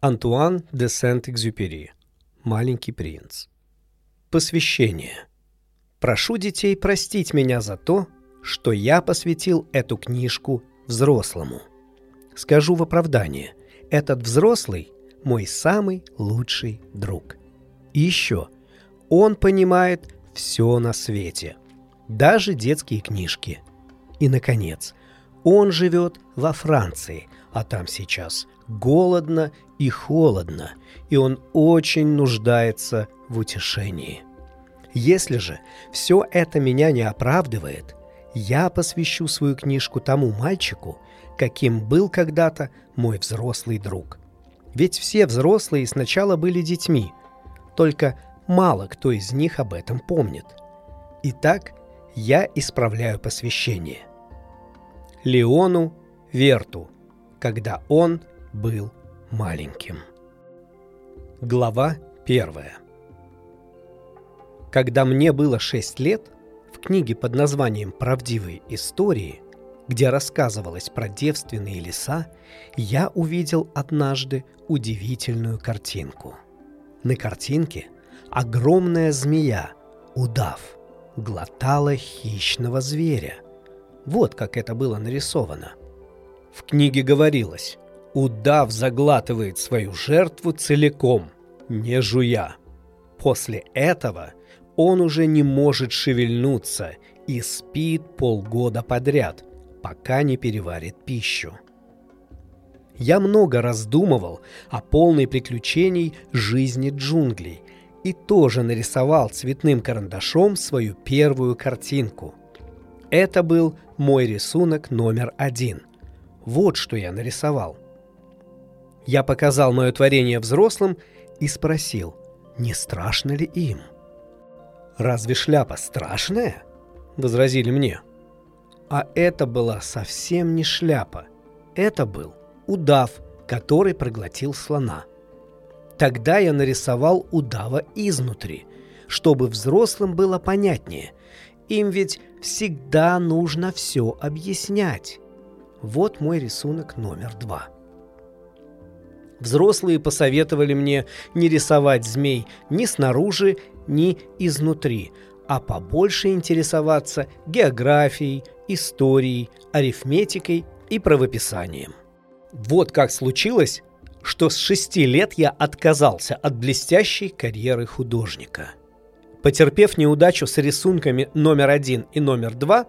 Антуан де Сент-Экзюпери. Маленький принц. Посвящение. Прошу детей простить меня за то, что я посвятил эту книжку взрослому. Скажу в оправдание, этот взрослый – мой самый лучший друг. И еще, он понимает все на свете, даже детские книжки. И, наконец, он живет во Франции, а там сейчас голодно и холодно, и он очень нуждается в утешении. Если же все это меня не оправдывает, я посвящу свою книжку тому мальчику, каким был когда-то мой взрослый друг. Ведь все взрослые сначала были детьми, только мало кто из них об этом помнит. Итак, я исправляю посвящение. Леону Верту, когда он был маленьким. Глава первая. Когда мне было шесть лет, в книге под названием «Правдивые истории», где рассказывалось про девственные леса, я увидел однажды удивительную картинку. На картинке огромная змея, удав, глотала хищного зверя. Вот как это было нарисовано. В книге говорилось, удав заглатывает свою жертву целиком, не жуя. После этого он уже не может шевельнуться и спит полгода подряд, пока не переварит пищу. Я много раздумывал о полной приключений жизни джунглей и тоже нарисовал цветным карандашом свою первую картинку. Это был мой рисунок номер один. Вот что я нарисовал. Я показал мое творение взрослым и спросил, не страшно ли им – «Разве шляпа страшная?» — возразили мне. А это была совсем не шляпа. Это был удав, который проглотил слона. Тогда я нарисовал удава изнутри, чтобы взрослым было понятнее. Им ведь всегда нужно все объяснять. Вот мой рисунок номер два. Взрослые посоветовали мне не рисовать змей ни снаружи, ни изнутри, а побольше интересоваться географией, историей, арифметикой и правописанием. Вот как случилось, что с шести лет я отказался от блестящей карьеры художника. Потерпев неудачу с рисунками номер один и номер два,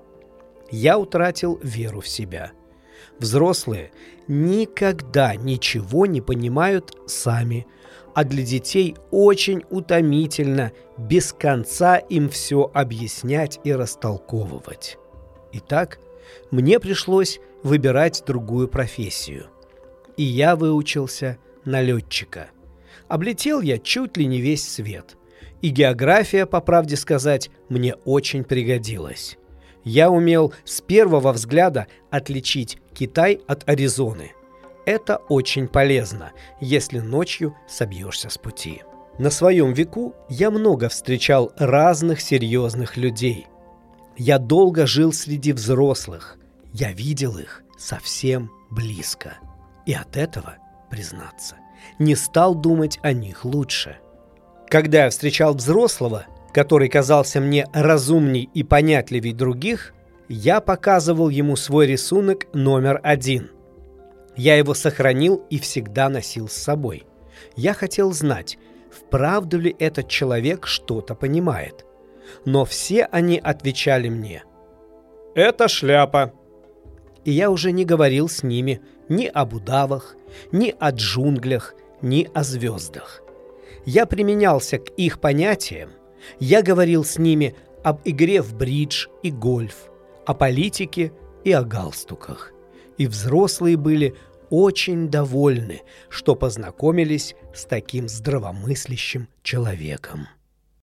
я утратил веру в себя. Взрослые никогда ничего не понимают сами – а для детей очень утомительно без конца им все объяснять и растолковывать. Итак, мне пришлось выбирать другую профессию. И я выучился на летчика. Облетел я чуть ли не весь свет. И география, по правде сказать, мне очень пригодилась. Я умел с первого взгляда отличить Китай от Аризоны – это очень полезно, если ночью собьешься с пути. На своем веку я много встречал разных серьезных людей. Я долго жил среди взрослых. Я видел их совсем близко. И от этого, признаться, не стал думать о них лучше. Когда я встречал взрослого, который казался мне разумней и понятливей других, я показывал ему свой рисунок номер один – я его сохранил и всегда носил с собой. Я хотел знать, вправду ли этот человек что-то понимает. Но все они отвечали мне «Это шляпа». И я уже не говорил с ними ни об удавах, ни о джунглях, ни о звездах. Я применялся к их понятиям, я говорил с ними об игре в бридж и гольф, о политике и о галстуках. И взрослые были очень довольны, что познакомились с таким здравомыслящим человеком.